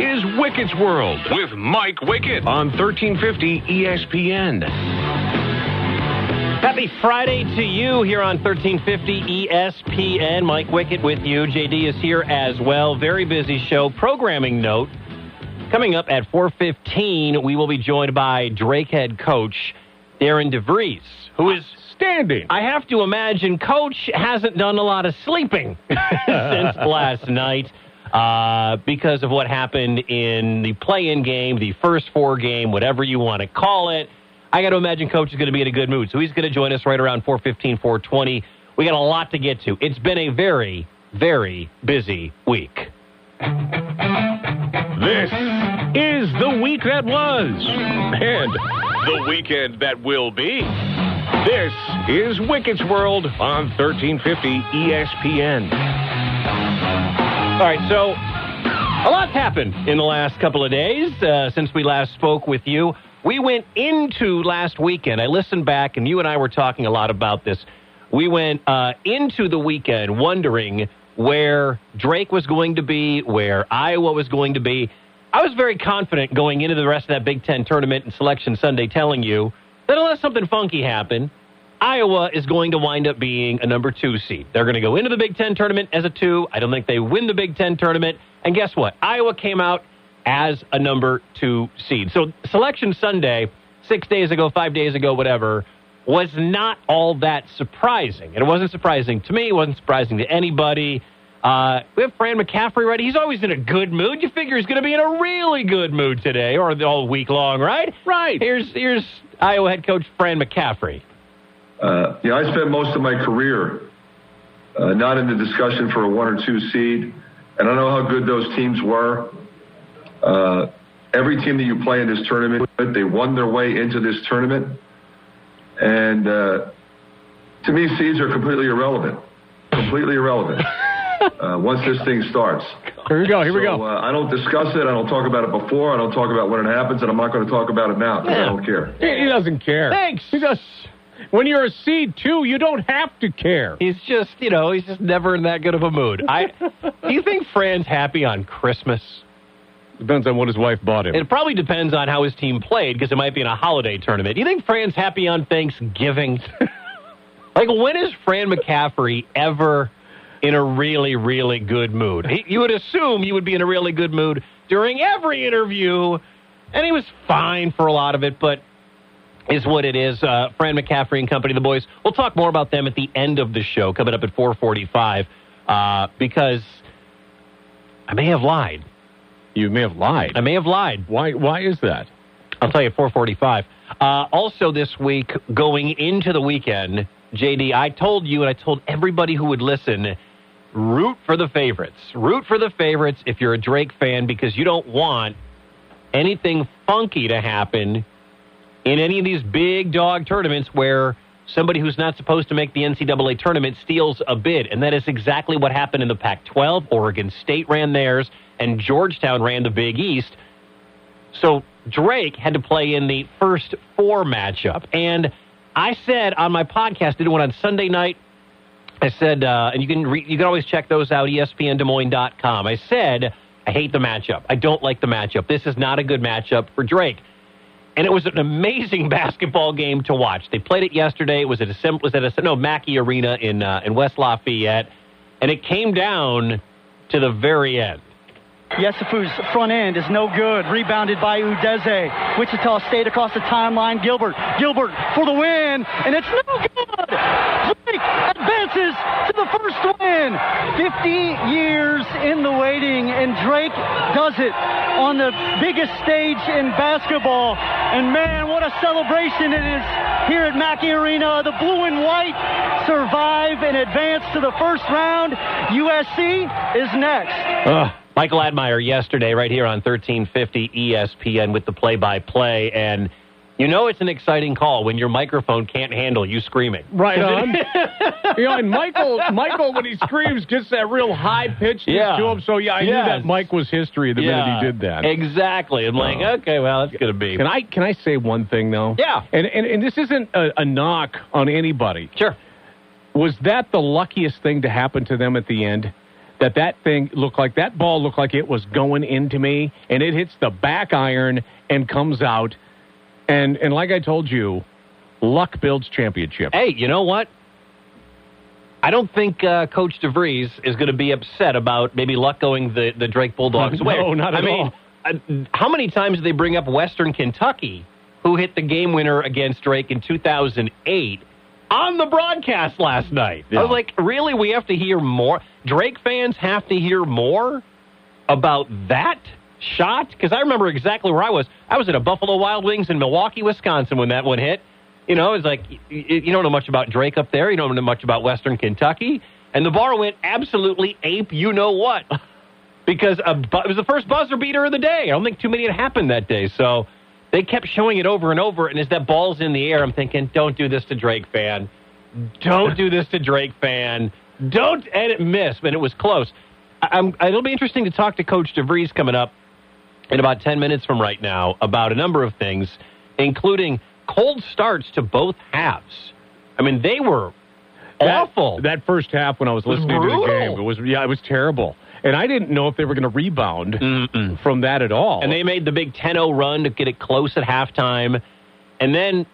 is Wicked's World with Mike Wicked on 1350 ESPN. Happy Friday to you here on 1350 ESPN. Mike Wickett with you. JD is here as well. Very busy show. Programming note. Coming up at 4.15, we will be joined by Drake head coach Darren DeVries, who is Standing. I have to imagine Coach hasn't done a lot of sleeping since last night uh, because of what happened in the play-in game, the first four game, whatever you want to call it. I got to imagine Coach is going to be in a good mood, so he's going to join us right around 4:15, 4:20. We got a lot to get to. It's been a very, very busy week. This is the week that was and the weekend that will be. This is Wicket's World on 1350 ESPN. All right, so a lot's happened in the last couple of days uh, since we last spoke with you. We went into last weekend. I listened back, and you and I were talking a lot about this. We went uh, into the weekend wondering where Drake was going to be, where Iowa was going to be. I was very confident going into the rest of that Big Ten tournament and Selection Sunday, telling you that unless something funky happened, Iowa is going to wind up being a number two seed. They're going to go into the Big Ten tournament as a two. I don't think they win the Big Ten tournament. And guess what? Iowa came out as a number two seed. So Selection Sunday, six days ago, five days ago, whatever, was not all that surprising. And it wasn't surprising to me. It wasn't surprising to anybody. Uh, we have Fran McCaffery ready. He's always in a good mood. You figure he's going to be in a really good mood today or all week long, right? Right. Here's here's Iowa head coach Fran McCaffery. Uh, you know, I spent most of my career uh, not in the discussion for a one or two seed, and I know how good those teams were. Uh, every team that you play in this tournament, they won their way into this tournament, and uh, to me, seeds are completely irrelevant. Completely irrelevant. Uh, once this thing starts. Here we go. Here we go. Uh, I don't discuss it. I don't talk about it before. I don't talk about when it happens, and I'm not going to talk about it now because I don't care. He he doesn't care. Thanks. He just when you're a seed two, you don't have to care. He's just, you know, he's just never in that good of a mood. I do you think Fran's happy on Christmas? Depends on what his wife bought him. It probably depends on how his team played because it might be in a holiday tournament. Do you think Fran's happy on Thanksgiving? like, when is Fran McCaffery ever in a really, really good mood? He, you would assume he would be in a really good mood during every interview, and he was fine for a lot of it, but is what it is. Uh, Fran McCaffery and company, the boys. We'll talk more about them at the end of the show, coming up at 445, uh, because I may have lied. you may have lied. I may have lied. Why? Why is that? I'll tell you, 445. Uh, also, this week, going into the weekend, JD, I told you and I told everybody who would listen root for the favorites. Root for the favorites if you're a Drake fan because you don't want anything funky to happen in any of these big dog tournaments where somebody who's not supposed to make the NCAA tournament steals a bid. And that is exactly what happened in the Pac 12. Oregon State ran theirs, and Georgetown ran the Big East. So Drake had to play in the first four matchup. And I said on my podcast, did one on Sunday night. I said, uh, and you can re- you can always check those out, ESPNDesMoines.com. I said, I hate the matchup. I don't like the matchup. This is not a good matchup for Drake. And it was an amazing basketball game to watch. They played it yesterday. It was at a sim- was at a no Mackey Arena in uh, in West Lafayette, and it came down to the very end. Yesufu's front end is no good. Rebounded by Udeze. Wichita State across the timeline. Gilbert. Gilbert for the win. And it's no good. Drake advances to the first win. 50 years in the waiting. And Drake does it on the biggest stage in basketball. And man, what a celebration it is here at Mackey Arena. The blue and white survive and advance to the first round. USC is next. Ugh. Michael Admire yesterday, right here on 1350 ESPN with the play by play. And you know it's an exciting call when your microphone can't handle you screaming. Right on. you know, and Michael, Michael, when he screams, gets that real high pitch Yeah. to him. So yeah, I knew that Mike was history the minute he did that. Exactly. I'm like, Oh. okay, well, that's going to be. Can I can I say one thing though? Yeah. And and, and this isn't a, a knock on anybody. Sure. was that the luckiest thing to happen to them at the end? That that thing looked like that ball looked like it was going into me, and it hits the back iron and comes out. And and like I told you, luck builds championship. Hey, you know what? I don't think uh, Coach DeVries is going to be upset about maybe luck going the, the Drake Bulldogs No, way. not at I mean, uh, how many times do they bring up Western Kentucky, who hit the game winner against Drake in 2008 on the broadcast last night? I was like, really? We have to hear more? Drake fans have to hear more about that shot? Because I remember exactly where I was. I was at a Buffalo Wild Wings in Milwaukee, Wisconsin when that one hit. You know, it's like you don't know much about Drake up there. You don't know much about Western Kentucky. And the bar went absolutely ape. You know what? Because a bu- it was the first buzzer beater of the day. I don't think too many had happened that day. So they kept showing it over and over. And as that ball's in the air, I'm thinking, don't do this to Drake fan. Don't do this to Drake fan. Don't and it missed, but it was close. I'm, it'll be interesting to talk to Coach DeVries coming up in about 10 minutes from right now about a number of things, including cold starts to both halves. I mean, they were That- awful. That, first half when I was was listening to the game, it was yeah, it was terrible. And I didn't know if they were going to rebound Mm-mm. from that at all. And they made the big 10 0 run to get it close at halftime. And then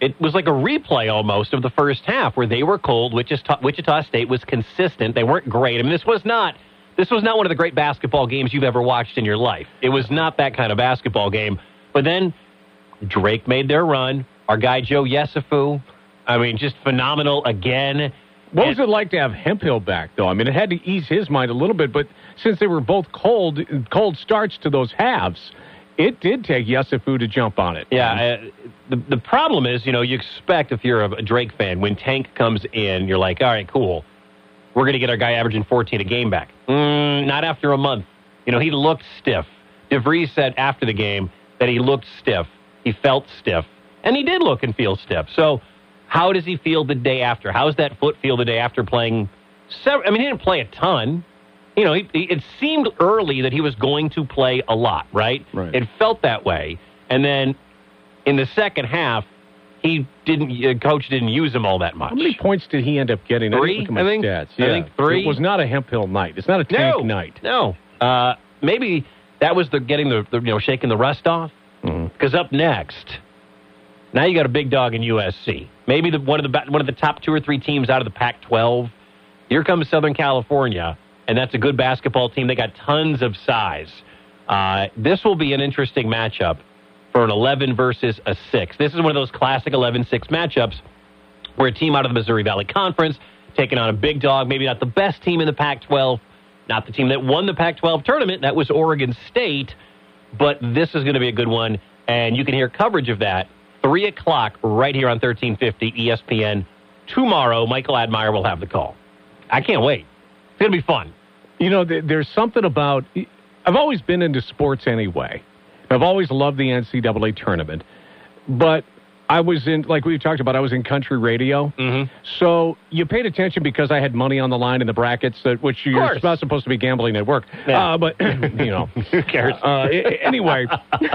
it was like a replay almost of the first half where they were cold. Wichita, Wichita State was consistent. They weren't great. I mean, this was not. This was not one of the great basketball games you've ever watched in your life. It was not that kind of basketball game. But then Drake made their run. Our guy Joe Yesufu, I mean, just phenomenal again. What was it like to have Hemphill back, though? I mean, it had to ease his mind a little bit, but since they were both cold, cold starts to those halves, it did take Yesufu to jump on it. Yeah, uh, the the problem is, you know, you expect if you're a, a Drake fan, when Tank comes in, you're like, all right, cool, we're going to get our guy averaging 14 a game back. Mm, not after a month. You know, he looked stiff. DeVries said after the game that he looked stiff. He felt stiff, and he did look and feel stiff. So, how does he feel the day after? How does that foot feel the day after playing? Several, I mean, he didn't play a ton. You know, he, he, it seemed early that he was going to play a lot, right? Right. It felt that way, and then in the second half, he didn't. Uh, coach didn't use him all that much. How many points did he end up getting? Three, I, I think. stats. I think three. It was not a Hemphill night. It's not a tank no night. No, uh, maybe that was the getting the, the you know shaking the rust off. Because up next, now you got a big dog in USC. Maybe the, one of the one of the top two or three teams out of the Pac-12. Here comes Southern California, and that's a good basketball team. They got tons of size. Uh, this will be an interesting matchup for an 11 versus a 6. This is one of those classic 11-6 matchups where a team out of the Missouri Valley Conference taking on a big dog, maybe not the best team in the Pac-12, not the team that won the Pac-12 tournament. That was Oregon State, but this is going to be a good one, and you can hear coverage of that three o'clock right here on 1350 ESPN tomorrow. Michael Admire will have the call. I can't wait. It's going to be fun. You know, there's something about. I've always been into sports anyway. I've always loved the NCAA tournament, but I was in, like we talked about, I was in country radio. Mm-hmm. So you paid attention because I had money on the line in the brackets, that, which you're not supposed to be gambling at work. Yeah. Uh, but you know, Who cares? Uh, anyway,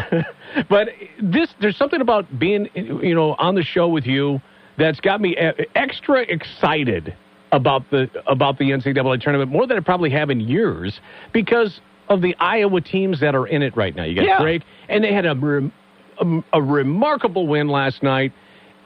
but this there's something about being you know on the show with you that's got me uh, extra excited about the about the NCAA tournament more than I probably have in years because of the Iowa teams that are in it right now. You got Yeah. Drake, and they had a, a a remarkable win last night.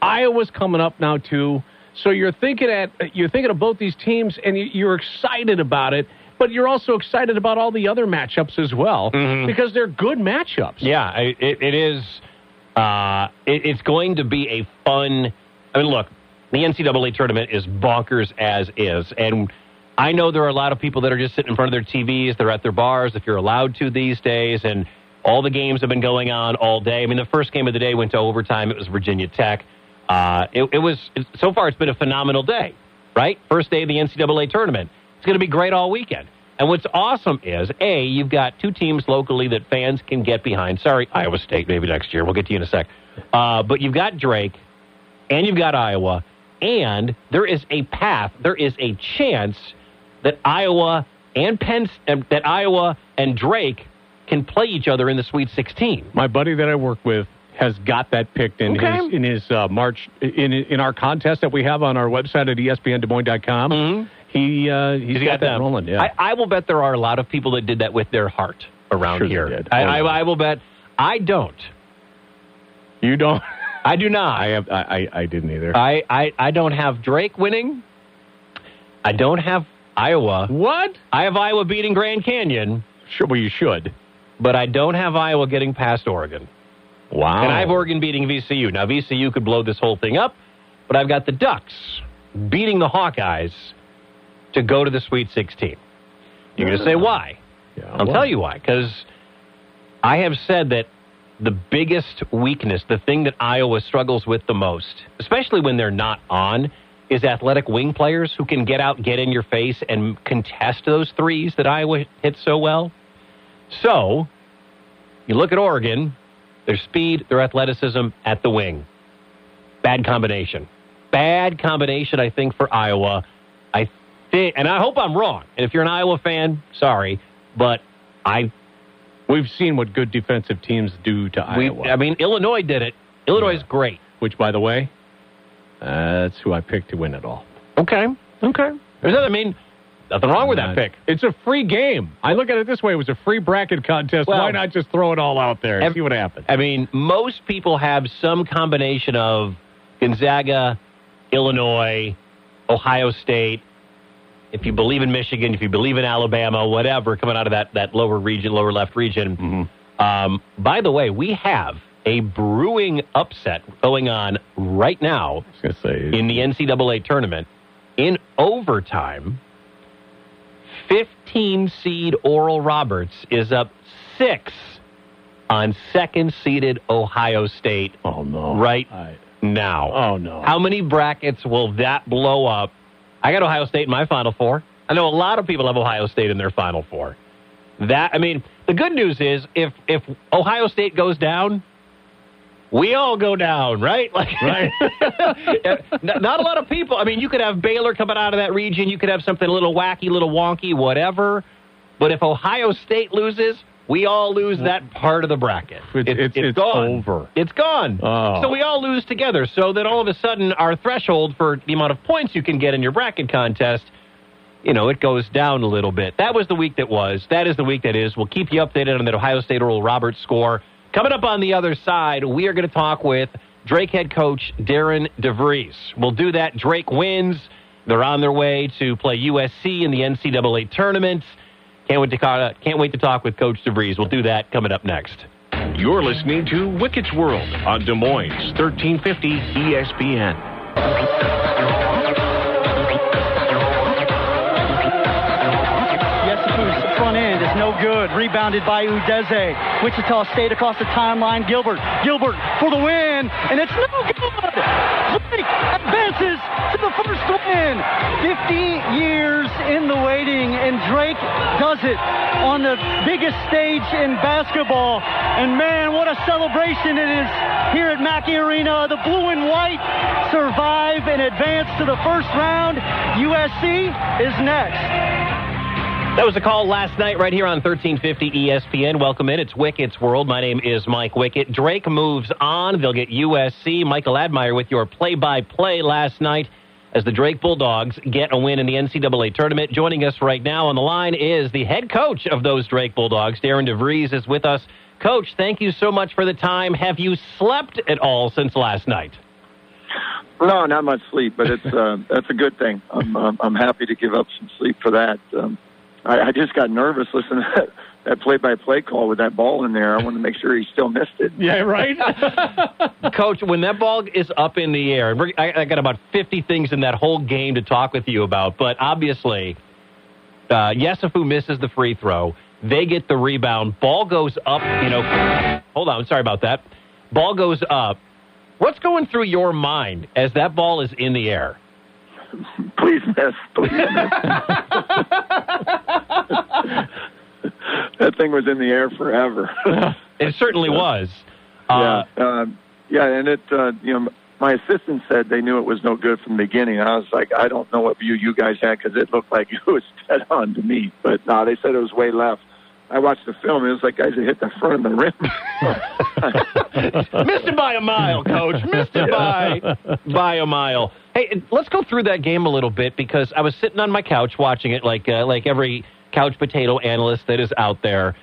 Iowa's coming up now too. So you're thinking at you're thinking of both these teams, and you- you're excited about it, but you're also excited about all the other matchups as well Mhm. because they're good matchups. Yeah, it, it is. Uh, it, it's going to be a fun. I mean, look, the NCAA tournament is bonkers as is, and I know there are a lot of people that are just sitting in front of their TVs. They're at their bars, if you're allowed to these days, and all the games have been going on all day. I mean, the first game of the day went to overtime. It was Virginia Tech. Uh, it, it was so far. It's been a phenomenal day, right? First day of the NCAA tournament. It's going to be great all weekend. And what's awesome is, A, you've got two teams locally that fans can get behind. Sorry, Iowa State, maybe next year. We'll get to you in a sec. Uh, but you've got Drake, and you've got Iowa, and there is a path, there is a chance that Iowa and Penn, that Iowa and Drake can play each other in the Sweet 16. My buddy that I work with has got that picked in Okay. his in his uh, March in in our contest that we have on our website at espndesmoines.com. Mhm. He uh, he's He's got, that them. rolling. Yeah. I, I will bet there are a lot of people that did that with their heart around Sure here. I, Oh, I. I will bet. I don't. you don't. I do not. I have. I, I I didn't either. I, I, I don't have Drake winning. I don't have Iowa. what? I have Iowa beating Grand Canyon, Sure. Well, you should. But I don't have Iowa getting past Oregon. Wow. And I have Oregon beating VCU. Now, VCU could blow this whole thing up, but I've got the Ducks beating the Hawkeyes to go to the Sweet 16. You're going to say why? Yeah, I'll well, tell you why. Because I have said that the biggest weakness, the thing that Iowa struggles with the most, especially when they're not on, is athletic wing players who can get out, get in your face, and contest those threes that Iowa hits so well. So, you look at Oregon, their speed, their athleticism at the wing. Bad combination. Bad combination, I think, for Iowa. I think, and I hope I'm wrong. And if you're an Iowa fan, sorry, but I, We've seen what good defensive teams do to we, Iowa. I mean, Illinois did it. Illinois is great. which, by the way, uh, that's who I picked to win it all. Okay, okay. There's nothing, I mean, nothing wrong with that pick. It's a free game. I look at it this way: it was a free bracket contest. Well- Why not just throw it all out there and Ev- see what happens? I mean, most people have some combination of Gonzaga, Illinois, Ohio State. If you believe in Michigan, if you believe in Alabama, whatever, coming out of that, that lower region, lower left region. Mm-hmm. Um, by the way, we have a brewing upset going on right now I was going to say in the NCAA tournament. In overtime, 15 seed Oral Roberts is up six on second seeded Ohio State Oh no! right I- now. oh no! How many brackets will that blow up? I got Ohio State in my Final Four. I know a lot of people have Ohio State in their Final Four. That I mean, the good news is if if Ohio State goes down, we all go down, right? Like, Right. not, not a lot of people. I mean, you could have Baylor coming out of that region. You could have something a little wacky, little wonky, whatever. But if Ohio State loses, we all lose that part of the bracket. It's- it's- it's gone. over. It's gone. Oh. So we all lose together. So that all of a sudden, our threshold for the amount of points you can get in your bracket contest, you know, it goes down a little bit. That was the week that was. That is the week that is. We'll keep you updated on that Ohio State Oral Roberts score. Coming up on the other side, we are going to talk with Drake head coach Darren DeVries. We'll do that. Drake wins. They're on their way to play USC in the NCAA tournament. Can't wait to ca- can't wait to talk with Coach DeVries. We'll do that coming up next. You're listening to Wicket's World on Des Moines 1350 ESPN. Good. Rebounded by Udeze. Wichita State across the timeline. Gilbert. Gilbert for the win, and it's no good. Drake advances to the first win. 50 years in the waiting, and Drake does it on the biggest stage in basketball. And man, what a celebration it is here at Mackey Arena. The blue and white survive and advance to the first round. USC is next. That was a call last night right here on 1350 ESPN. Welcome in. It's Wicket's World. My name is Mike Wicket. Drake moves on. They'll get USC. Michael Admire with your play-by-play last night as the Drake Bulldogs get a win in the NCAA tournament. Joining us right now on the line is the head coach of those Drake Bulldogs. Darren DeVries is with us. Coach, thank you so much for the time. Have you slept at all since last night? No, not much sleep, but it's uh, that's a good thing. I'm um, I'm happy to give up some sleep for that. Um, I, I just got nervous listening to that, that play-by-play call with that ball in there. I wanted to make sure he still missed it. yeah, right. Coach, when that ball is up in the air, and I, I got about 50 things in that whole game to talk with you about, but obviously, uh, Yesufu misses the free throw. They get the rebound. Ball goes up, you know. Hold on, sorry about that. Ball goes up. What's going through your mind as that ball is in the air? Please miss, please miss. that thing was in the air forever. It certainly was. Uh, yeah, um, yeah, and it. Uh, you know, my assistant said they knew it was no good from the beginning. I was like, I don't know what view you guys had because it looked like it was dead on to me. But no, they said it was way left. I watched the film. It was like guys that hit the front of the rim. Missed it by a mile, coach. Missed it by by a mile. Hey, let's go through that game a little bit because I was sitting on my couch watching it like uh, like every couch potato analyst that is out there.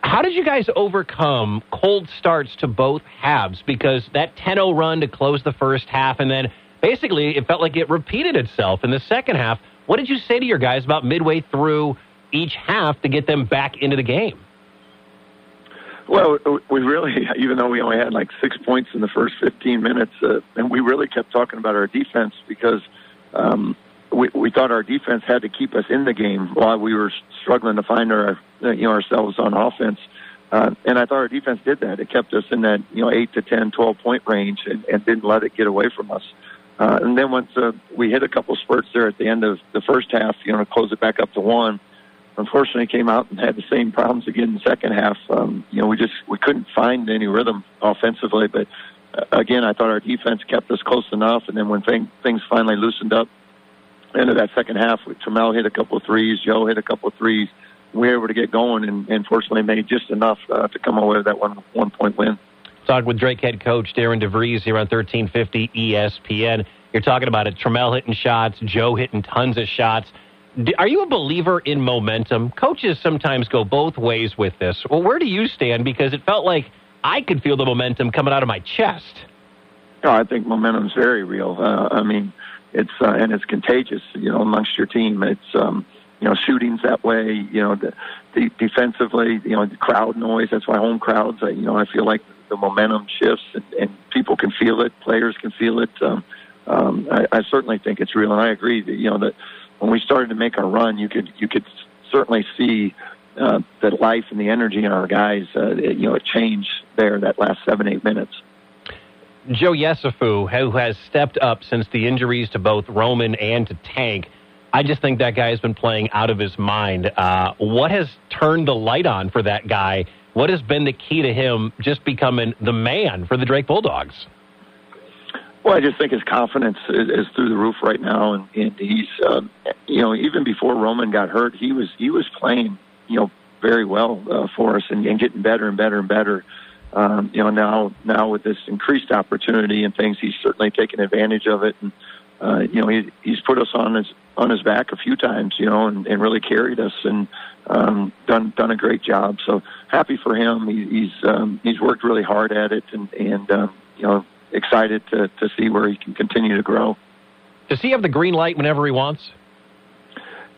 How did you guys overcome cold starts to both halves? Because that 10-0 run to close the first half, and then basically it felt like it repeated itself in the second half. What did you say to your guys about midway through each half to get them back into the game? Well, we really, even though we only had like six points in the first 15 minutes, uh, and we really kept talking about our defense because um, we, we thought our defense had to keep us in the game while we were struggling to find our, you know, ourselves on offense. Uh, and I thought our defense did that. It kept us in that, you know, 8 to 10, 12 point range and, and didn't let it get away from us. Uh, and then once uh, we hit a couple spurts there at the end of the first half, you know, close it back up to one, unfortunately came out and had the same problems again in the second half. Um, you know, we just we couldn't find any rhythm offensively. But uh, again, I thought our defense kept us close enough. And then when thing, things finally loosened up, end of that second half, Trammell hit a couple of threes, Joe hit a couple of threes. We were able to get going, and, and fortunately made just enough uh, to come away with that one one point win. Talk with Drake head coach Darren DeVries here on 1350 ESPN. You're talking about it. Trammell hitting shots, Joe hitting tons of shots. Are you a believer in momentum? Coaches sometimes go both ways with this. Well, where do you stand? Because it felt like I could feel the momentum coming out of my chest. No, I think momentum's very real. Uh, I mean, it's uh, and it's contagious. You know, amongst your team, it's um, you know shootings that way. You know, the, the defensively, you know, the crowd noise. That's why home crowds. Uh, you know, I feel like the momentum shifts and, and people can feel it. Players can feel it. Um, um, I, I certainly think it's real, and I agree that you know that when we started to make our run, you could you could certainly see uh, the life and the energy in our guys. Uh, it, you know, it changed there that last seven eight minutes. Joe Yesufu, who has stepped up since the injuries to both Roman and to Tank, I just think that guy has been playing out of his mind. Uh, what has turned the light on for that guy? What has been the key to him just becoming the man for the Drake Bulldogs? Well, I just think his confidence is, is through the roof right now, and, and he's, um, you know, even before Roman got hurt, he was he was playing, you know, very well uh, for us and, and getting better and better and better. Um, you know, now now with this increased opportunity and things, he's certainly taken advantage of it, and uh, you know, he, he's put us on his on his back a few times, you know, and, and really carried us and um, done done a great job. So happy for him. He, he's um, he's worked really hard at it, and and um, you know excited to, to see where he can continue to grow. Does he have the green light whenever he wants?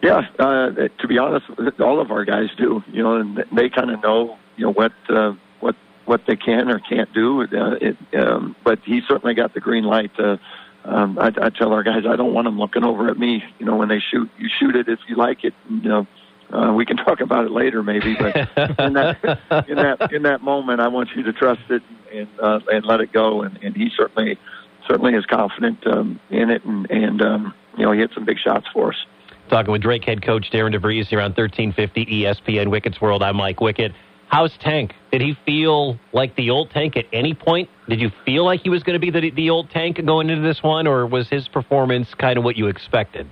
Yeah, uh, to be honest, all of our guys do. You know, and they kind of know, you know, what uh, what what they can or can't do. Uh, it, um, but he certainly got the green light. Uh, um, I, I tell our guys, I don't want them looking over at me. You know, when they shoot, you shoot it if you like it. You know, uh, we can talk about it later, maybe. But in that in that in that moment, I want you to trust it and uh, and let it go. And, and he certainly certainly is confident um, in it, and and um, you know he hit some big shots for us. Talking with Drake head coach Darren DeVries here on 1350 ESPN Wicket's World. I'm Mike Wicket. How's Tank? Did he feel like the old Tank at any point? Did you feel like he was going to be the, the old Tank going into this one, or was his performance kind of what you expected?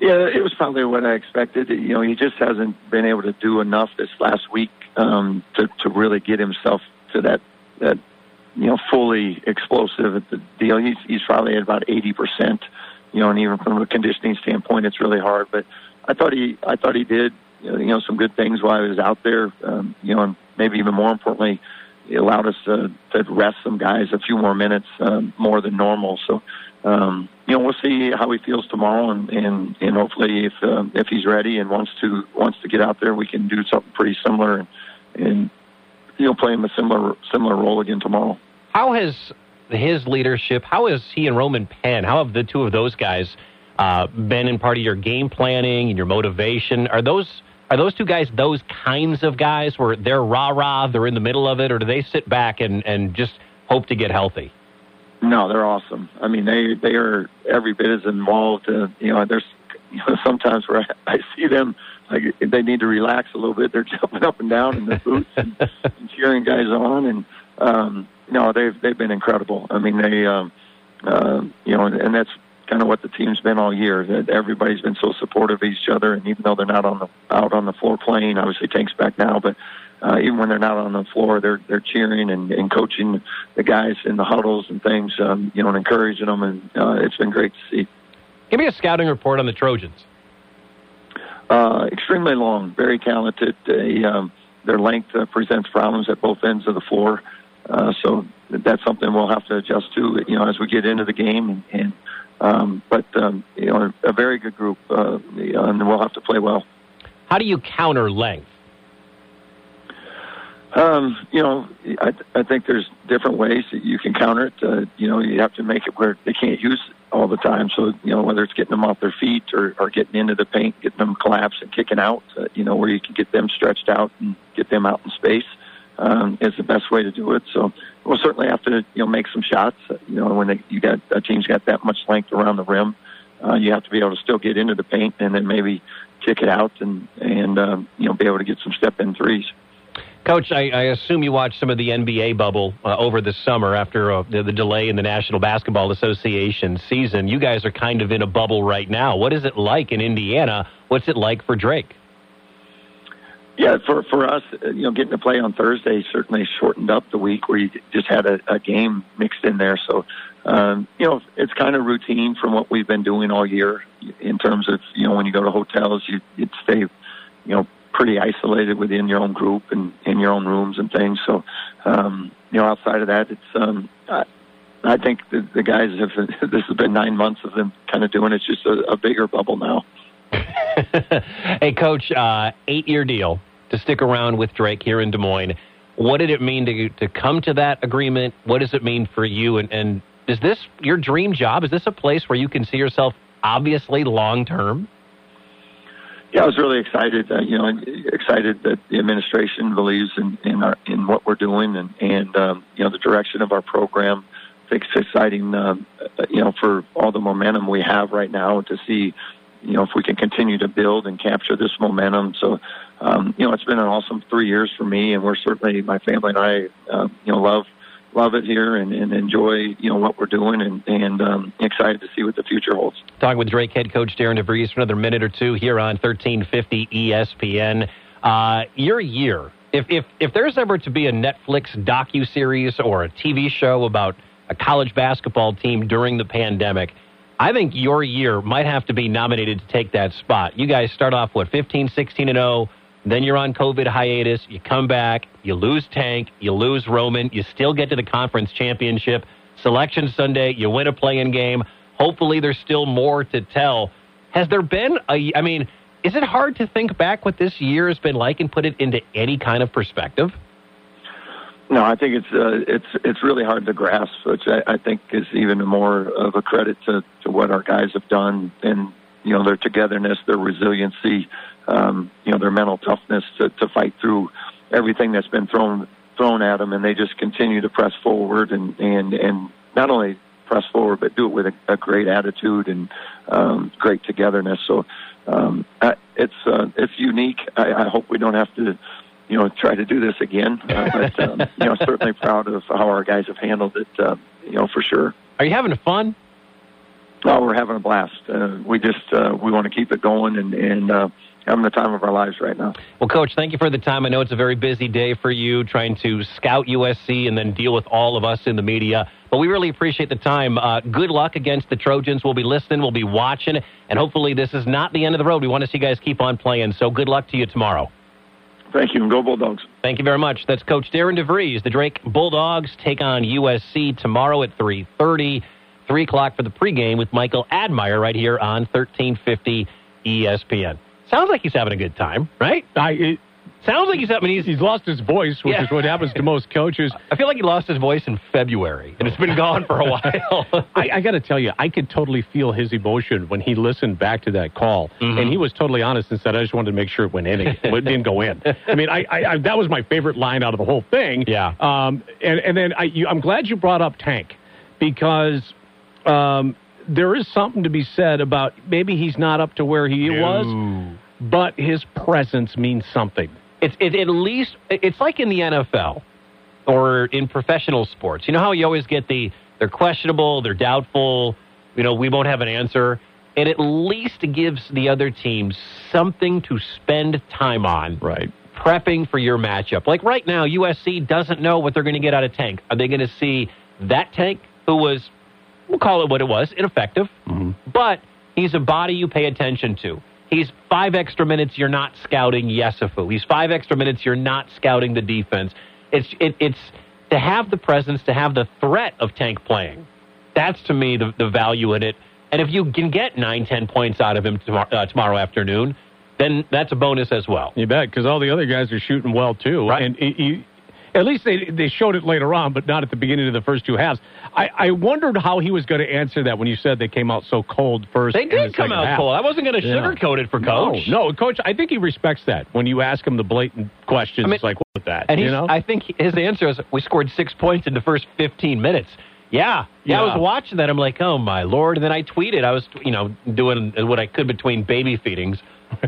Yeah, it was probably what I expected. You know, he just hasn't been able to do enough this last week um, to to really get himself to that that you know fully explosive at the deal. He's he's probably at about eighty percent. You know, and even from a conditioning standpoint, it's really hard. But I thought he I thought he did you know some good things while he was out there. Um, you know, and maybe even more importantly, it allowed us to to rest some guys a few more minutes um, more than normal. So. Um, you know, we'll see how he feels tomorrow, and and, and hopefully, if uh, if he's ready and wants to wants to get out there, we can do something pretty similar and, and you know, play him a similar similar role again tomorrow. How has his leadership? How has he and Roman Penn? How have the two of those guys uh, been in part of your game planning and your motivation? Are those are those two guys those kinds of guys where they're rah rah, they're in the middle of it, or do they sit back and and just hope to get healthy? No, they're awesome. I mean, they they are every bit as involved. Uh, you know, there's you know sometimes where I, I see them like they need to relax a little bit. They're jumping up and down in the boots and, and cheering guys on, and um, no, they've they've been incredible. I mean, they um, uh, you know, and that's kind of what the team's been all year. That everybody's been so supportive of each other, and even though they're not on the out on the floor playing, obviously Tank's back now, but uh, even when they're not on the floor, they're they're cheering and, and coaching the guys in the huddles and things, um, you know, and encouraging them, and uh, it's been great to see. Give me a scouting report on the Trojans. Uh, extremely long, very talented. They, um, their length uh, presents problems at both ends of the floor, uh, so that's something we'll have to adjust to, you know, as we get into the game. And, and um, but um, you know, a very good group, uh, and we'll have to play well. How do you counter length? Um, you know, I, I think there's different ways that you can counter it. Uh, you know, you have to make it where they can't use all the time. So, you know, whether it's getting them off their feet or, or getting into the paint, getting them collapsed and kicking out, uh, you know, where you can get them stretched out and get them out in space um, is the best way to do it. So we'll certainly have to, you know, make some shots. Uh, you know, when they, you got a team's got that much length around the rim, uh, you have to be able to still get into the paint and then maybe kick it out and and um, you know be able to get some step in threes. Coach, I, I, assume you watched some of the NBA bubble uh, over the summer after uh, the, the, delay in the National Basketball Association season. You guys are kind of in a bubble right now. What is it like in Indiana? What's it like for Drake? Yeah, for for us, uh, you know, getting to play on Thursday certainly shortened up the week where you just had a, a game mixed in there. So, um, you know, it's kind of routine from what we've been doing all year in terms of you know when you go to hotels, you you stay, you know, pretty isolated within your own group and in your own rooms and things. So, um, you know, outside of that, it's um, I, I think the, the guys have. This has been nine months of them kind of doing it. It's just a, a bigger bubble now. hey, Coach, uh, eight-year deal to stick around with Drake here in Des Moines. What did it mean to to come to that agreement? What does it mean for you? And, and is this your dream job? Is this a place where you can see yourself obviously long term? Yeah, I was really excited. Uh, you know, excited that the administration believes in in, our, in what we're doing and and um, you know the direction of our program. I think it's exciting, um, uh, you know, for all the momentum we have right now to see, you know, if we can continue to build and capture this momentum. So, um, you know, it's been an awesome three years for me, and we're certainly my family and I, uh, you know, love love it here and, and enjoy you know what we're doing and and um, excited to see what the future holds. Talking with Drake head coach Darren DeVries for another minute or two here on 1350 ESPN. Uh, your year, if if if there's ever to be a Netflix docu series or a TV show about a college basketball team during the pandemic. I think your year might have to be nominated to take that spot. You guys start off, what, 15, 16 and 0, then you're on COVID hiatus. You come back. You lose Tank. You lose Roman. You still get to the conference championship. Selection Sunday. You win a playing game. Hopefully, there's still more to tell. Has there been a? I mean, is it hard to think back what this year has been like and put it into any kind of perspective? No, I think it's uh, it's it's really hard to grasp, which I, I think is even more of a credit to, to what our guys have done and you know their togetherness, their resiliency, um, you know, their mental toughness to, to fight through everything that's been thrown thrown at them, and they just continue to press forward and and and not only press forward, but do it with a, a great attitude and um, great togetherness. So um, it's uh, it's unique. I, I hope we don't have to, you know, try to do this again. Uh, but um, you know, certainly proud of how our guys have handled it. Uh, you know, for sure. Are you having fun? Oh, we're having a blast. Uh, we just uh, we want to keep it going and and. Uh, having the time of our lives right now. Well, Coach, thank you for the time. I know it's a very busy day for you trying to scout USC and then deal with all of us in the media. But we really appreciate the time. Uh, good luck against the Trojans. We'll be listening, we'll be watching, and hopefully this is not the end of the road. We want to see you guys keep on playing. So good luck to you tomorrow. Thank you, and go Bulldogs. Thank you very much. That's Coach Darren DeVries. The Drake Bulldogs take on USC tomorrow at 3.30, 3 o'clock for the pregame with Michael Admire right here on 1350 ESPN. Sounds like he's having a good time, right? I, it, Sounds like he's having. He's, he's lost his voice, which Yeah. is what happens to most coaches. I feel like he lost his voice in February, and it's been gone for a while. I, I got to tell you, I could totally feel his emotion when he listened back to that call, Mhm. and he was totally honest and said, "I just wanted to make sure it went in. It didn't go in." I mean, I, I, I that was my favorite line out of the whole thing. Yeah. Um, and and then I, you, I'm glad you brought up Tank because um, there is something to be said about maybe he's not up to where he was, but his presence means something. It's it, at least it's like in the NFL or in professional sports. You know how you always get the they're questionable, they're doubtful. You know, we won't have an answer. It at least gives the other team something to spend time on. Right. Prepping for your matchup. Like right now, USC doesn't know what they're going to get out of Tank. Are they going to see that Tank who was, we'll call it what it was, ineffective, but he's a body you pay attention to. He's five extra minutes you're not scouting Yesufu. He's five extra minutes you're not scouting the defense. It's it, it's to have the presence, to have the threat of Tank playing. That's to me the, the value in it. And if you can get nine, ten points out of him tomorrow, uh, tomorrow afternoon, then that's a bonus as well. You bet, because all the other guys are shooting well too. Right. And you, at least they they showed it later on, but not at the beginning of the first two halves. I, I wondered how he was going to answer that when you said they came out so cold first. They and the did come out half. cold. I wasn't going to Yeah. sugarcoat it for Coach. No, no, coach. I think he respects that when you ask him the blatant questions. I mean, like what that, And you know. I think his answer is, "We scored six points in the first 15 minutes." Yeah, yeah. I was watching that. I'm like, "Oh my lord!" And then I tweeted. I was, you know, doing what I could between baby feedings.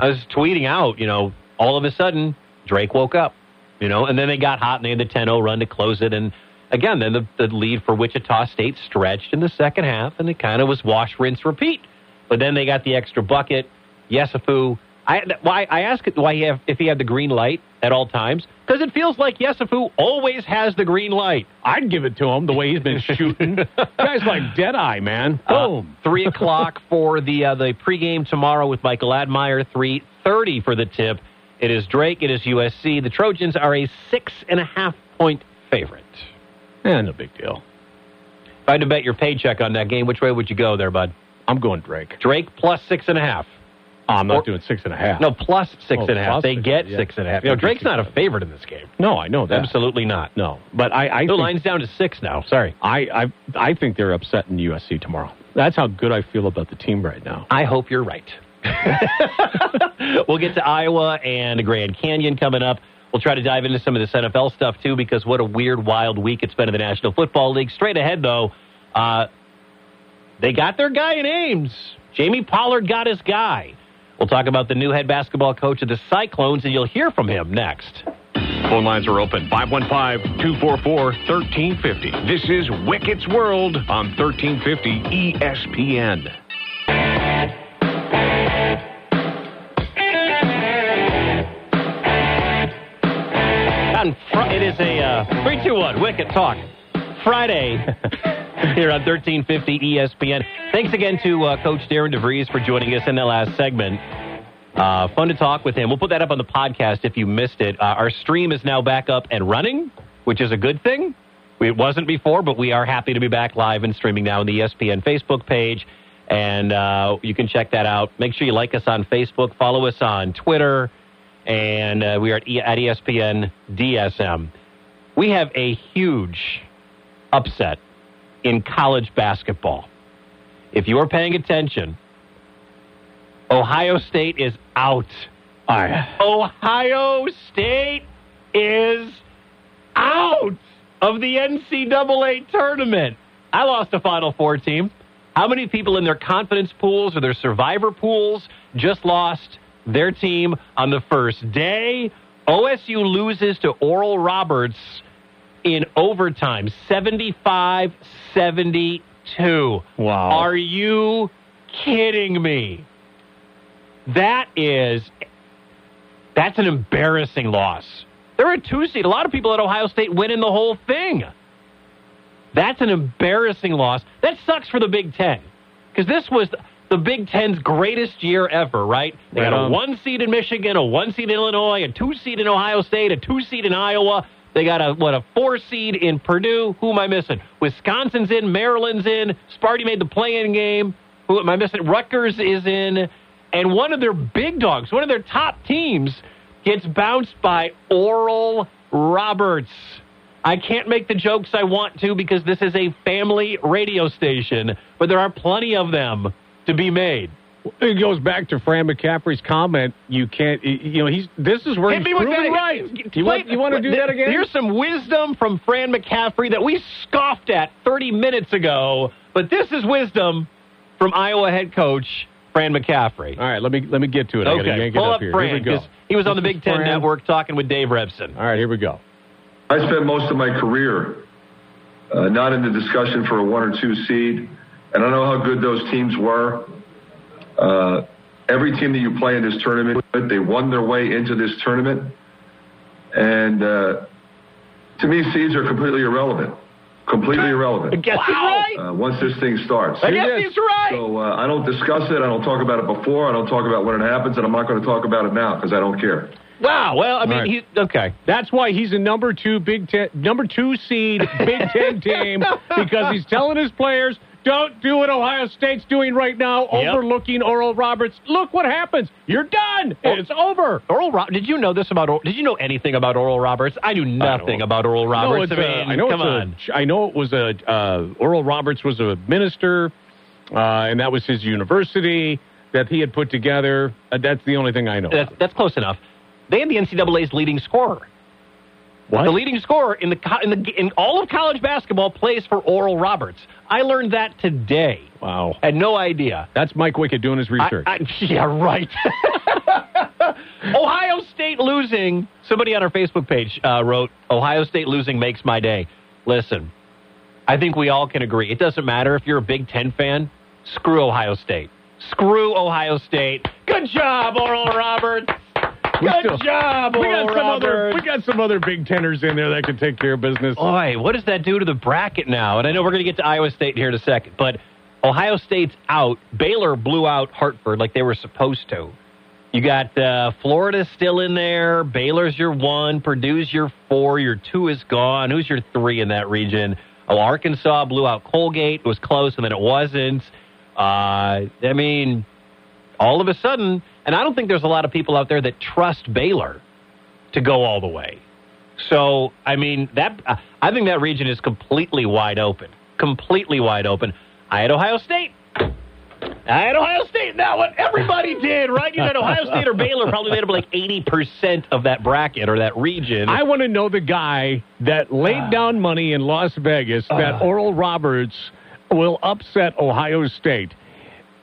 I was tweeting out, you know, all of a sudden Drake woke up, you know, and then they got hot and they had the 10-0 run to close it. And again, then the, the lead for Wichita State stretched in the second half, and it kind of was wash, rinse, repeat. But then they got the extra bucket. Yesufu. I why I ask why he have if he had the green light at all times because it feels like Yesufu always has the green light. I'd give it to him the way he's been shooting. Guys like Deadeye, man. Uh, Boom. three o'clock for the uh, the pregame tomorrow with Michael Admire. Three thirty for the tip. It is Drake. It is USC. The Trojans are a six and a half point favorite. Eh, no big deal. If I had to bet your paycheck on that game, which way would you go there, bud? I'm going Drake. Drake plus six and a half. Oh, I'm not Or- doing six and a half. No, plus six Oh, and a half. They get yeah. six and a half. You know, Drake's not a and a half. favorite in this game. no, I know that. Absolutely not. No, but I, I The think, line's down to six now. Sorry. I, I, I think they're upsetting USC tomorrow. That's how good I feel about the team right now. I hope you're right. we'll get to Iowa and Grand Canyon coming up. We'll try to dive into some of this NFL stuff too, because what a weird, wild week it's been in the National Football League. Straight ahead, though, uh, they got their guy in Ames. Jamie Pollard got his guy. We'll talk about the new head basketball coach of the Cyclones, and you'll hear from him next. Phone lines are open 515 244 1350. This is Wicket's World on E 1350 ESPN. It is a uh, 321 Wicket Talk Friday here on 1350 ESPN. Thanks again to uh, Coach Darren DeVries for joining us in the last segment. Uh, fun to talk with him. We'll put that up on the podcast if you missed it. Uh, our stream is now back up and running, which is a good thing. It wasn't before, but we are happy to be back live and streaming now on the ESPN Facebook page. And uh, you can check that out. Make sure you like us on Facebook, follow us on Twitter, and uh, we are at, e- at ESPN DSM. We have a huge upset in college basketball. If you are paying attention, Ohio State is out. Ohio State is out of the NCAA tournament. I lost a Final Four team. How many people in their confidence pools or their survivor pools just lost their team on the first day? OSU loses to Oral Roberts in overtime 75 72. Wow. Are you kidding me? That is that's an embarrassing loss. They're a two seed. A lot of people at Ohio State winning the whole thing. That's an embarrassing loss. That sucks for the Big Ten because this was the Big Ten's greatest year ever, right? They Right got a one seed in Michigan, a one seed in Illinois, a two seed in Ohio State, a two seed in Iowa. They got a what a four seed in Purdue. Who am I missing? Wisconsin's in, Maryland's in. Sparty made the play-in game. Who am I missing? Rutgers is in, and one of their big dogs, one of their top teams, gets bounced by Oral Roberts. I can't make the jokes I want to because this is a family radio station, but there are plenty of them to be made. It goes back to Fran McCaffery's comment. You can't, you know, he's. This is where Hit he's me with proven that. right. You want, you want to do that again? Here's some wisdom from Fran McCaffery that we scoffed at 30 minutes ago, but this is wisdom from Iowa head coach Fran McCaffery. All right, let me let me get to it. I gotta Okay, yank it pull up up here. Fran here we go. he was on the Big Ten Fran. Network talking with Dave Revsine. All right, here we go. I spent most of my career uh, not in the discussion for a one or two seed, and I know how good those teams were. Uh, every team that you play in this tournament, they won their way into this tournament. And uh, to me, seeds are completely irrelevant. Completely irrelevant. I guess he's right. Uh, once this thing starts. I guess he's right. So uh, I don't discuss it. I don't talk about it before. I don't talk about when it happens, and I'm not going to talk about it now because I don't care. Wow. Well, I mean, Right. he okay. That's why he's a number two Big Ten, number two seed Big Ten team because he's telling his players, "Don't do what Ohio State's doing right now, Yep. overlooking Oral Roberts. Look what happens. You're done. It's over." Oral Ro- Did you know this about? Or- Did you know anything about Oral Roberts? I knew nothing about Oral Roberts. it's I mean, I know come on. A, I know it was a uh, Oral Roberts was a minister, uh, and that was his university that he had put together. Uh, that's the only thing I know. That's, that's close enough. They had the NCAA's leading scorer. what? The leading scorer in the in the in all of college basketball plays for Oral Roberts. I learned that today. wow. Had no idea. That's Mike Wickett doing his I- research. I- yeah, right. Ohio State losing. Somebody on our Facebook page uh, wrote, "Ohio State losing makes my day." Listen, I think we all can agree. It doesn't matter if you're a Big Ten fan. Screw Ohio State. Screw Ohio State. Good job, Oral Roberts. We Good still- job, we got some other we got some other Big Teners in there that can take care of business. Boy, what does that do to the bracket now? And I know we're going to get to Iowa State here in a second, but Ohio State's out. Baylor blew out Hartford like they were supposed to. You got uh, Florida still in there. Baylor's your one. Purdue's your four. Your two is gone. Who's your three in that region? Oh, Arkansas blew out Colgate. It was close, and then it wasn't. Uh, I mean, all of a sudden, and I don't think there's a lot of people out there that trust Baylor to go all the way. So, I mean, that uh, I think that region is completely wide open. Completely wide open. I had Ohio State. I had Ohio State that one. Everybody did, right? You had Ohio State or Baylor probably made up like 80% of that bracket or that region. I want to know the guy that laid down money in Las Vegas that Oral Roberts will upset Ohio State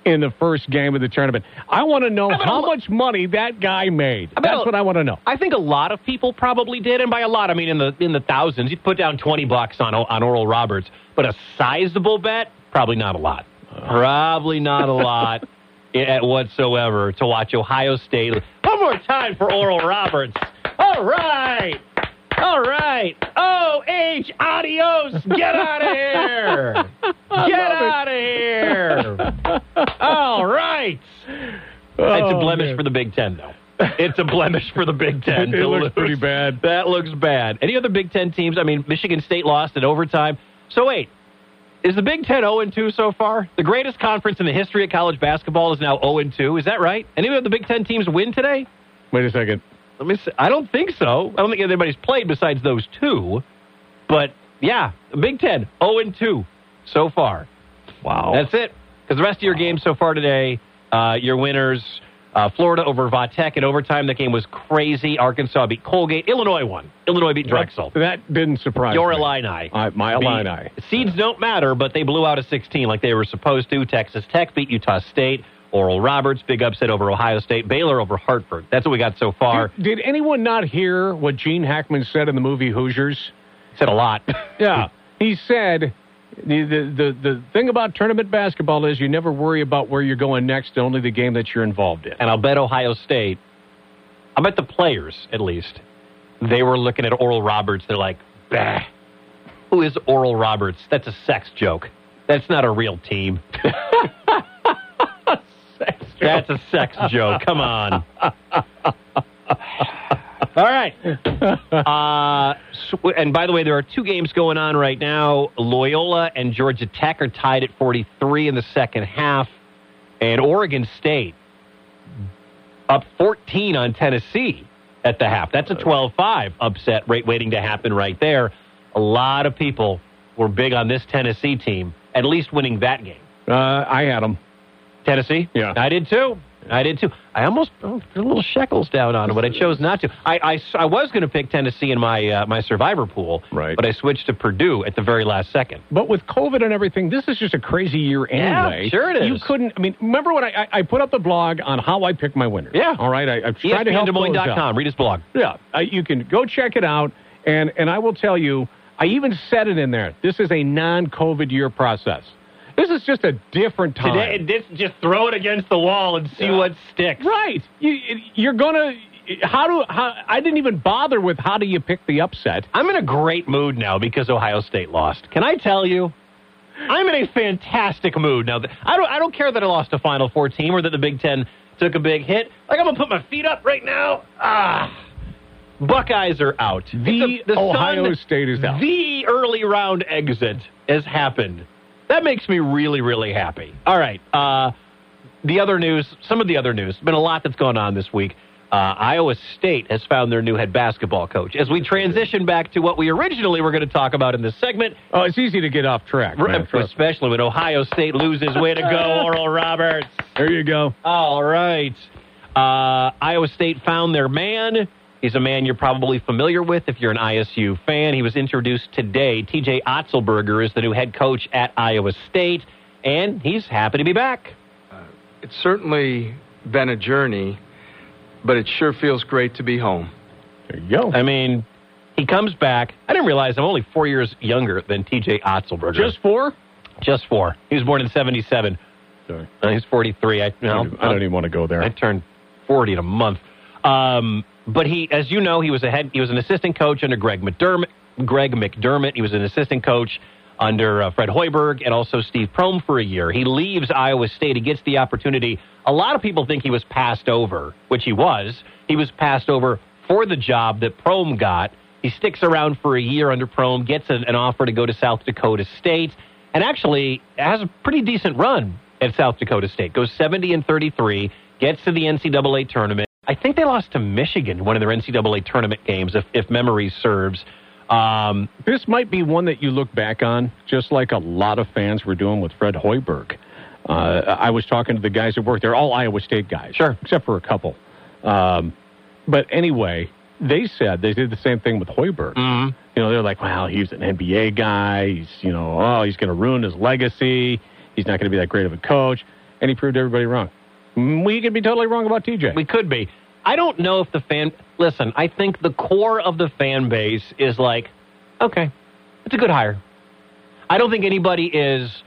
in the first game of the tournament. I want to know how lo- much money that guy made. That's a- what I want to know. I think a lot of people probably did, and by a lot I mean in the in the thousands. You put down twenty bucks on on Oral Roberts, but a sizable bet, probably not a lot. Probably not a lot at whatsoever to watch Ohio State. One more time for Oral Roberts. All right. All right. Oh, H, adios. Get out of here. All right. it's a Oh, blemish man. for the Big Ten, though. It's a blemish for the Big Ten. It looks lose. pretty bad. That looks bad. Any other Big Ten teams? I mean, Michigan State lost in overtime. So wait, is the Big Ten 0 2 so far? The greatest conference in the history of college basketball is now 0 and 2. Is that right? Any of the Big Ten teams win today? Wait a second. Let me. See. I don't think so. I don't think anybody's played besides those two. But yeah, the Big Ten 0 2 so far. Wow. That's it. Because the rest of your games so far today, uh, your winners, uh, Florida over Vatek in overtime. That game was crazy. Arkansas beat Colgate. Illinois won. Illinois beat Drexel. That didn't surprise Your me. Illini. Uh, my beat- Seeds don't matter, but they blew out a 16 like they were supposed to. Texas Tech beat Utah State. Oral Roberts, big upset over Ohio State. Baylor over Hartford. That's what we got so far. Did, did anyone not hear what Gene Hackman said in the movie Hoosiers? Said a lot. Yeah. He said the, the, the, the thing about tournament basketball is you never worry about where you're going next, only the game that you're involved in. and I'll bet Ohio State, I'll bet the players, at least, they were looking at Oral Roberts. They're like, bah, who is Oral Roberts? That's a sex joke. That's not a real team. That's a sex joke. Come on. All right. Uh, sw- and by the way, there are two games going on right now. Loyola and Georgia Tech are tied at 43 in the second half. And Oregon State up 14 on Tennessee at the half. That's a 12 5 upset rate waiting to happen right there. A lot of people were big on this Tennessee team, at least winning that game. Uh, I had them. Tennessee? Yeah. I did too. I did too. I almost oh, there's a little shekels down on them, but I chose not to. I, I, I was going to pick Tennessee in my uh, my survivor pool, Right. but I switched to Purdue at the very last second. But with COVID and everything, this is just a crazy year anyway. Yeah, sure it You couldn't. I mean, remember when I, I, I put up the blog on how I pick my winners? Yeah. All right. I, I've tried to help those out. ESPNDesMoines.com. Read his blog. Yeah, uh, you can go check it out, and and I will tell you, I even said it in there. This is a non-COVID year process. This is just a different time. Today, this, just throw it against the wall and see Yeah. what sticks. Right. You, you're gonna. How do? How, I didn't even bother with how do you pick the upset. I'm in a great mood now because Ohio State lost. Can I tell you? I'm in a fantastic mood now. I don't. I don't care that I lost a Final Four team or that the Big Ten took a big hit. Like I'm gonna put my feet up right now. Ah, Buckeyes are out. The the Ohio sun- State is out. The early round exit has happened. That makes me really, really happy. All right. Uh, the other news, some of the other news, been a lot that's gone on this week. Uh, Iowa State has found their new head basketball coach. As we transition back to what we originally were going to talk about in this segment, Oh, it's easy to get off track. man, especially when Ohio State loses. Way to go, Oral Roberts. There you go. All right. Uh, Iowa State found their man. He's a man you're probably familiar with if you're an ISU fan. He was introduced today. TJ Otzelberger is the new head coach at Iowa State, and he's happy to be back. It's certainly been a journey, but it sure feels great to be home. There you go. I mean, he comes back. I didn't realize I'm only four years younger than TJ Otzelberger. Just four. just four. He was born in '77. Sorry. Uh, he's 43. I, I no, don't, I don't even want to go there. I turned 40 in a month. Um, but he, as you know, he was a head. He was an assistant coach under Greg McDermott. Greg McDermott. He was an assistant coach under uh, Fred Hoiberg and also Steve Prohm for a year. He leaves Iowa State. He gets the opportunity. A lot of people think he was passed over, which he was. He was passed over for the job that Prohm got. He sticks around for a year under Prohm, gets an, an offer to go to South Dakota State, and actually has a pretty decent run at South Dakota State. Goes 70 and 33, gets to the NCAA tournament. I think they lost to Michigan in one of their NCAA tournament games, if, if memory serves. Um, This might be one that you look back on, just like a lot of fans were doing with Fred Hoiberg. Uh, I was talking to the guys that work there, all Iowa State guys, Sure. except for a couple. Um, but anyway, they said they did the same thing with Hoiberg. mhm. You know, they're like, "Well, he's an NBA guy. He's, you know, oh, he's going to ruin his legacy. He's not going to be that great of a coach." And he proved everybody wrong. We could be totally wrong about TJ. We could be. I don't know if the fan. Listen, I think the core of the fan base is like, okay, it's a good hire. I don't think anybody is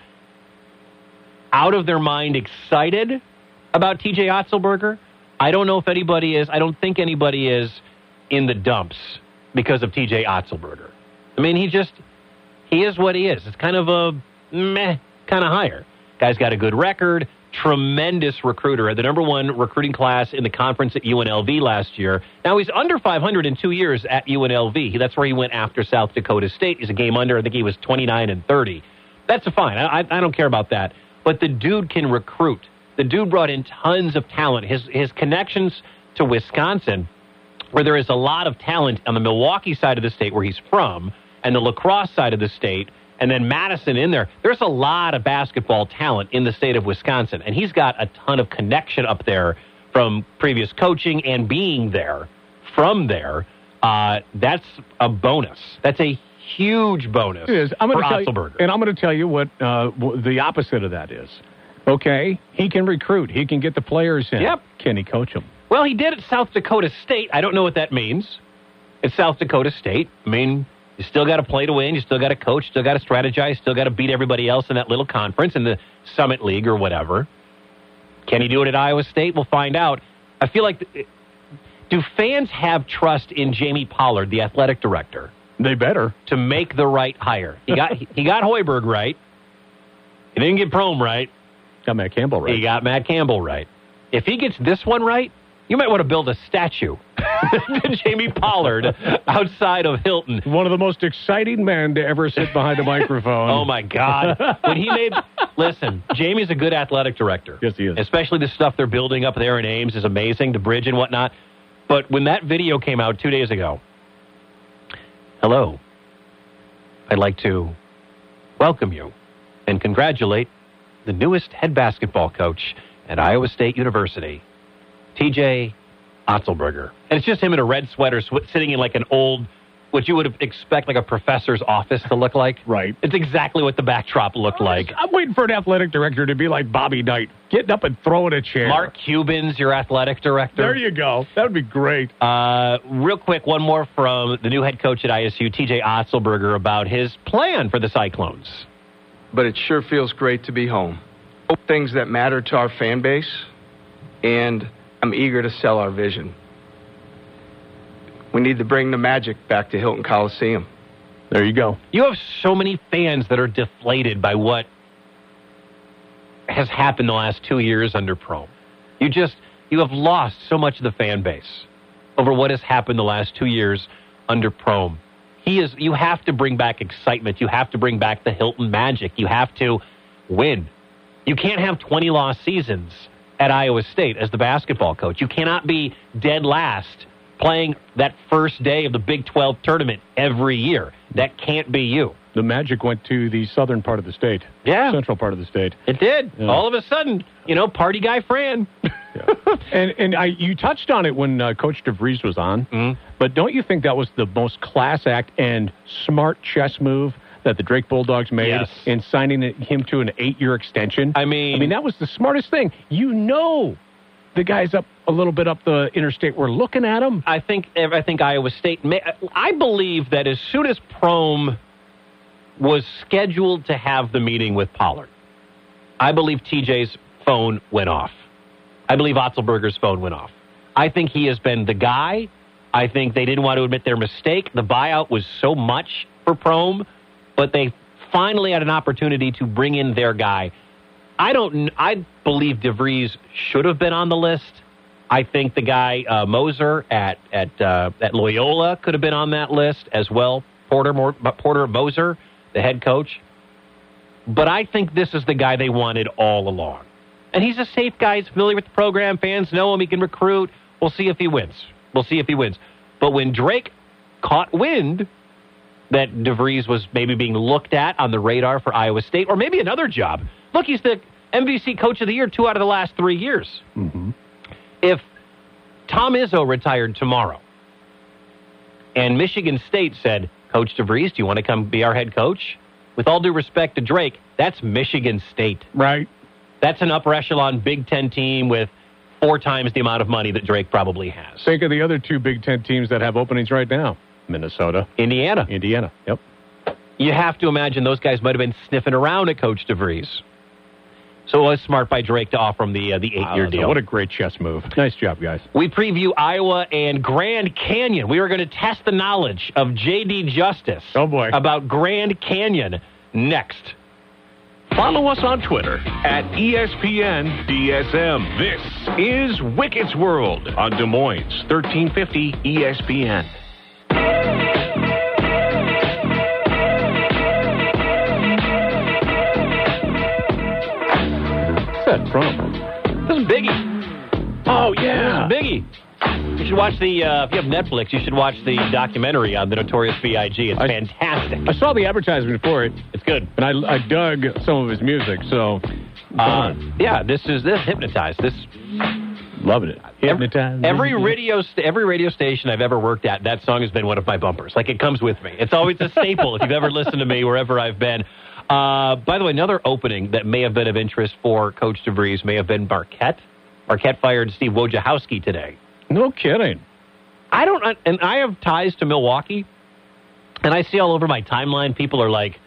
out of their mind excited about TJ Otzelberger. I don't know if anybody is. I don't think anybody is in the dumps because of TJ Otzelberger. I mean, he just he is what he is. It's kind of a meh kind of hire. Guy's got a good record, tremendous recruiter, the number one recruiting class in the conference at UNLV last year. Now he's under 500 in two years at UNLV. That's where he went after South Dakota State. He's a game under. I think he was 29 and 30. That's fine. I, I, don't care about that. But the dude can recruit. The dude brought in tons of talent. His his connections to Wisconsin where there is a lot of talent on the Milwaukee side of the state where he's from and the La Crosse side of the state and then Madison in there. There's a lot of basketball talent in the state of Wisconsin and he's got a ton of connection up there from previous coaching and being there from there. Uh, that's a bonus. That's a huge bonus It is. I'm going to tell you, and I'm going to tell you what uh, w- the opposite of that is. Okay, he can recruit. He can get the players in. Yep. Can he coach them? Well, he did at South Dakota State. I don't know what that means. It's South Dakota State. I mean, you still got to play to win. You still got to coach. Still got to strategize. Still got to beat everybody else in that little conference in the Summit League or whatever. Can he do it at Iowa State? We'll find out. I feel like, do fans have trust in Jamie Pollard, the athletic director, They better. to make the right hire? He got he got Hoiberg right. He didn't get Prohm right. Got Matt Campbell right. He got Matt Campbell right. If he gets this one right, you might want to build a statue to Jamie Pollard outside of Hilton. One of the most exciting men to ever sit behind a microphone. Oh my God! When he made, listen, Jamie's a good athletic director. Yes, he is. Especially the stuff they're building up there in Ames is amazing, the bridge and whatnot. But when that video came out two days ago, hello, I'd like to welcome you and congratulate the newest head basketball coach at Iowa State University, TJ Otzelberger. And it's just him in a red sweater sw- sitting in like an old, what you would expect like a professor's office to look like. Right. It's exactly what the backdrop looked like. I'm waiting for an athletic director to be like Bobby Knight, getting up and throwing a chair. Mark Cuban's your athletic director. There you go. That would be great. Uh, real quick, one more from the new head coach at ISU, TJ Otzelberger, about his plan for the Cyclones. but it sure feels great to be home. Things that matter to our fan base, and I'm eager to sell our vision. We need to bring the magic back to Hilton Coliseum. There you go. You have so many fans that are deflated by what has happened the last two years under Prohm. You just you have lost so much of the fan base over what has happened the last two years under Prohm. He is. You have to bring back excitement. You have to bring back the Hilton magic. You have to win. You can't have 20 lost seasons at Iowa State as the basketball coach. You cannot be dead last playing that first day of the Big 12 tournament every year. That can't be you. The Magic went to the southern part of the state. Yeah. Central part of the state. It did. Yeah. All of a sudden, you know, party guy Fran. And and I you touched on it when uh, Coach DeVries was on, Mhm. but don't you think that was the most class act and smart chess move that the Drake Bulldogs made Yes. in signing him to an eight-year extension? I mean- I mean that was the smartest thing. You know, the guys up a little bit up the interstate were looking at him. I think I think Iowa State. May, I believe that as soon as Prohm was scheduled to have the meeting with Pollard, I believe TJ's phone went off. I believe Otzelberger's phone went off. I think he has been the guy. I think they didn't want to admit their mistake. The buyout was so much for Prohm, but they finally had an opportunity to bring in their guy. I don't. I believe DeVries should have been on the list. I think the guy uh, Moser at at uh, at Loyola could have been on that list as well. Porter Porter Moser, the head coach. But I think this is the guy they wanted all along. And he's a safe guy. He's familiar with the program. Fans know him. He can recruit. We'll see if he wins. We'll see if he wins. But when Drake caught wind that DeVries was maybe being looked at on the radar for Iowa State or maybe another job. Look, he's the MVC Coach of the Year two out of the last three years. Mm-hmm. If Tom Izzo retired tomorrow and Michigan State said, Coach DeVries, do you want to come be our head coach? With all due respect to Drake, that's Michigan State. Right. That's an upper echelon Big Ten team with four times the amount of money that Drake probably has. Think of the other two Big Ten teams that have openings right now: Minnesota, Indiana. Indiana. Yep. You have to imagine those guys might have been sniffing around at Coach DeVries. So it was smart by Drake to offer him the uh, the eight year Uh, deal. What a great chess move. Nice job, guys. We preview Iowa and Grand Canyon. We are going to test the knowledge of J.D. Justice. Oh, boy. About Grand Canyon next. Follow us on Twitter at E ESPN DSM. This is Wicket's World on Des Moines 1350 ESPN. From? This is Biggie. Oh yeah. Biggie. You should watch the. Uh, if you have Netflix, you should watch the documentary on the Notorious B.I.G. It's I- fantastic. I saw the advertisement for it, It's good. and I, I dug some of his music, so Uh, yeah, this is this hypnotized. This loving it. Hypnotized. Every radio, st- every radio station I've ever worked at, that song has been one of my bumpers. Like it comes with me. It's always a staple if you've ever listened to me wherever I've been. Uh, by the way, another opening that may have been of interest for Coach DeVries may have been Marquette. Marquette fired Steve Wojciechowski today. No kidding. I don't, and I have ties to Milwaukee, and I see all over my timeline people are like,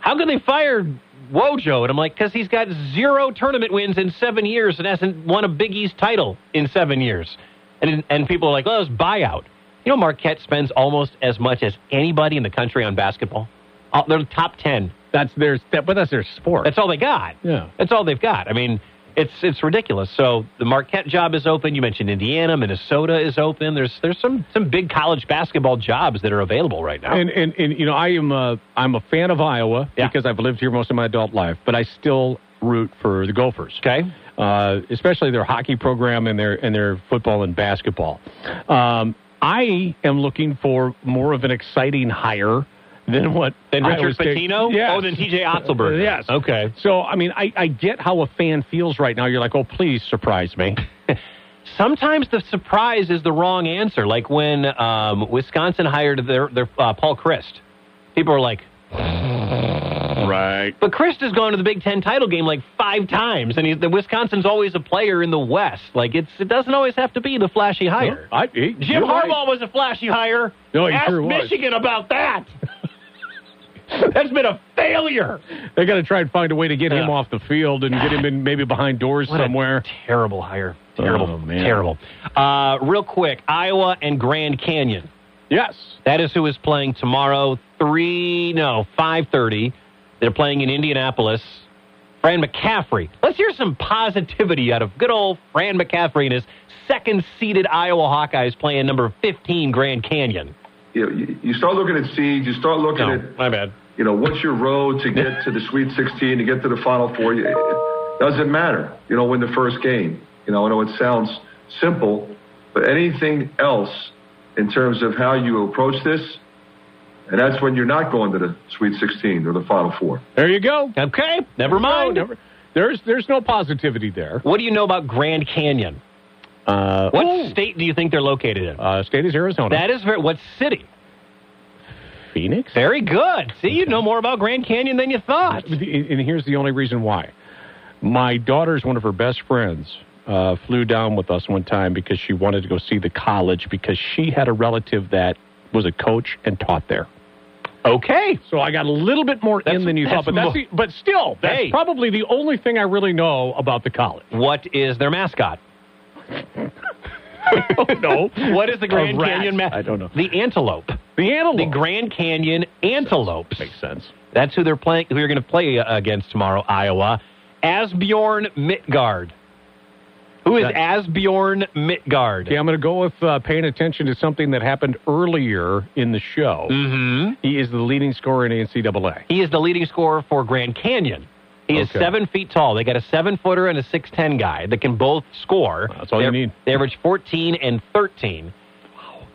"How could they fire Wojo?" And I'm like, "Because he's got zero tournament wins in seven years and hasn't won a Big East title in seven years." And and people are like, "Well, it was buyout." You know, Marquette spends almost as much as anybody in the country on basketball. Uh, They're the top ten. That's their that, but that's their sport. That's all they got. Yeah. That's all they've got. I mean, it's it's ridiculous. So the Marquette job is open. You mentioned Indiana, Minnesota is open. There's there's some some big college basketball jobs that are available right now. And, and and you know I am a, I'm a fan of Iowa Yeah. because I've lived here most of my adult life, but I still root for the Gophers. okay. uh, especially their hockey program and their and their football and basketball. Um, I am looking for more of an exciting hire than what Then Richard Pitino? Yes. Oh, then TJ Otzelberger. Yes. Okay. So I mean, I, I get how a fan feels right now. You're like, oh, please surprise me. Sometimes the surprise is the wrong answer. Like when um, Wisconsin hired their their uh, Paul Chryst. People are like, right. but Christ has gone to the Big Ten title game like five times, and he, the Wisconsin's always a player in the West. Like it's it doesn't always have to be the flashy hire. I, he- Jim you're right. Harbaugh was a flashy hire. No, he Ask sure was. Michigan about that. That's been a failure. They got to try and find a way to get him off the field and get him in maybe behind doors What a somewhere. terrible hire. Terrible. Oh, man. Terrible. Uh, real quick, Iowa and Grand Canyon. Yes. That is who is playing tomorrow. Three, no, five thirty. They're playing in Indianapolis. Fran McCaffery. Let's hear some positivity out of good old Fran McCaffery and his second-seeded Iowa Hawkeyes playing number fifteen Grand Canyon. You, know, you, you start looking at seeds. You start looking No, at my bad. you know, what's your road to get to the Sweet 16, to get to the Final Four? It doesn't matter. You know, win the first game. You know, I know it sounds simple, but anything else in terms of how you approach this, and that's when you're not going to the Sweet 16 or the Final Four. There you go. Okay, never mind. No, never- there's there's no positivity there. What do you know about Grand Canyon? Uh, What ooh, state do you think they're located in? uh, state is Arizona. that is very, what city? Phoenix. Very good. See, you know more about Grand Canyon than you thought. And here's the only reason why. My daughter's one of her best friends uh, flew down with us one time because she wanted to go see the college because she had a relative that was a coach and taught there. Okay. So I got a little bit more That's- in than you thought, but that's the, but still, that's Hey. probably the only thing I really know about the college. What is their mascot? no, What is the Grand Canyon mascot? I don't know. The antelope. the antelope The Grand Canyon antelopes. makes sense. That's who they're playing. Who you're going to play uh, against tomorrow, Iowa. Asbjorn Midgard. Who is Asbjorn Midgard? Okay, I'm going to go with uh, paying attention to something that happened earlier in the show. Mm-hmm. He is the leading scorer in NCAA. He is the leading scorer for Grand Canyon. He is seven feet tall. They got a seven footer and a six ten guy that can both score. That's all you They- need. They average fourteen and thirteen.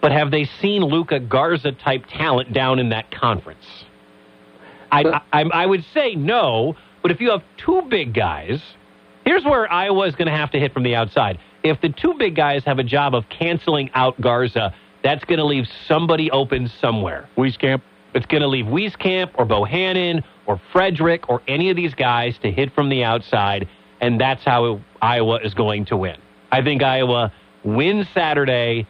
But have they seen Luka Garza type talent down in that conference? I, I, I would say no. But if you have two big guys, here's where Iowa is going to have to hit from the outside. If the two big guys have a job of canceling out Garza, that's going to leave somebody open somewhere. Wieskamp, It's going to leave Wieskamp or Bohannon or Frederick or any of these guys to hit from the outside, and that's how Iowa is going to win. I think Iowa wins Saturday,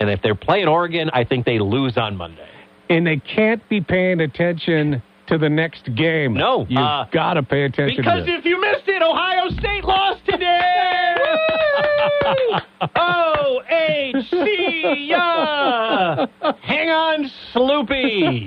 and if they're playing Oregon, I think they lose on Monday. and they can't be paying attention to the next game. No, you uh, got to pay attention Because if you missed it, Ohio State lost today. O H C ya. Hang on, Sloopy.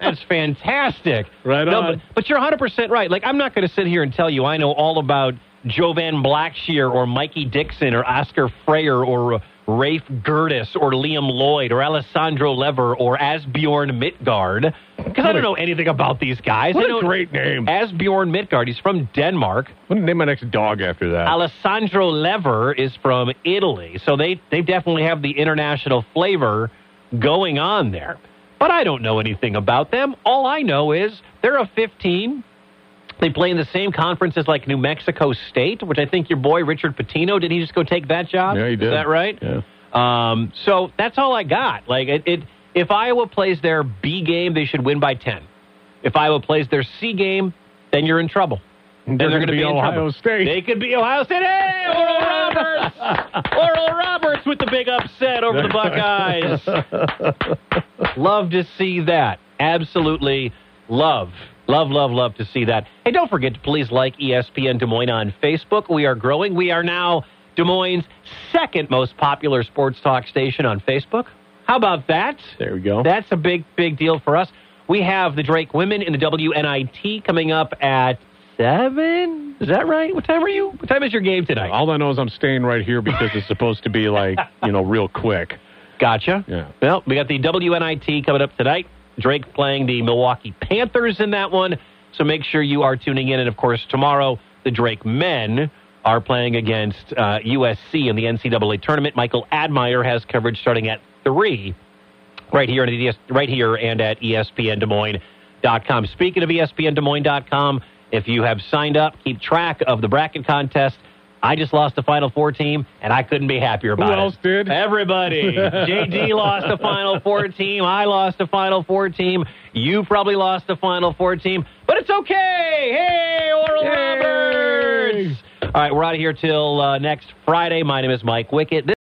That's fantastic. Right no, on. But, but you're 100% right. Like, I'm not going to sit here and tell you I know all about Jovan Blacksher or Mikey Dixon or Oscar Frayer or uh, Rafe Gertis or Liam Lloyd or Alessandro Lever or Asbjorn Midgard. Because I don't know anything about these guys. What I a know great name. Asbjorn Midgard. He's from Denmark. I'm going to name my next dog after that. Alessandro Lever is from Italy. So they, they definitely have the international flavor going on there. But I don't know anything about them. All I know is they're a 15. They play in the same conference as like New Mexico State, which I think your boy Richard Pitino did. He just go take that job? Yeah, he did. Is that right? Yeah. Um, so that's all I got. Like it, it, if Iowa plays their B game, they should win by ten. If Iowa plays their C game, then you're in trouble. Then They're they're gonna going to be in Ohio trouble. State. They could be Ohio State. Hey, Oral Roberts. Oral Roberts with the big upset over the Buckeyes. love to see that. Absolutely love. Love, love, love to see that. Hey, don't forget to please like ESPN Des Moines on Facebook. We are growing. We are now Des Moines' second most popular sports talk station on Facebook. How about that? There we go. That's a big, big deal for us. We have the Drake women in the WNIT coming up at seven. Is that right? What time are you? What time is your game tonight? All I know is I'm staying right here because it's supposed to be like, you know, real quick. Gotcha. Yeah. Well, we got the WNIT coming up tonight. Drake playing the Milwaukee Panthers in that one. So make sure you are tuning in. And of course, tomorrow, the Drake men are playing against uh, USC in the NCAA tournament. Michael Admire has coverage starting at 3 right here, at right here and at E ESPNDesMoines.com. Speaking of E ESPNDesMoines.com, if you have signed up, keep track of the bracket contest. I just lost the Final Four team, and I couldn't be happier about Who it. else did? Everybody. JD lost the Final Four team. I lost the Final Four team. You probably lost the Final Four team, but it's okay. Hey, Oral Yay. Roberts. All right, we're out of here till uh, next Friday. My name is Mike Wickett. This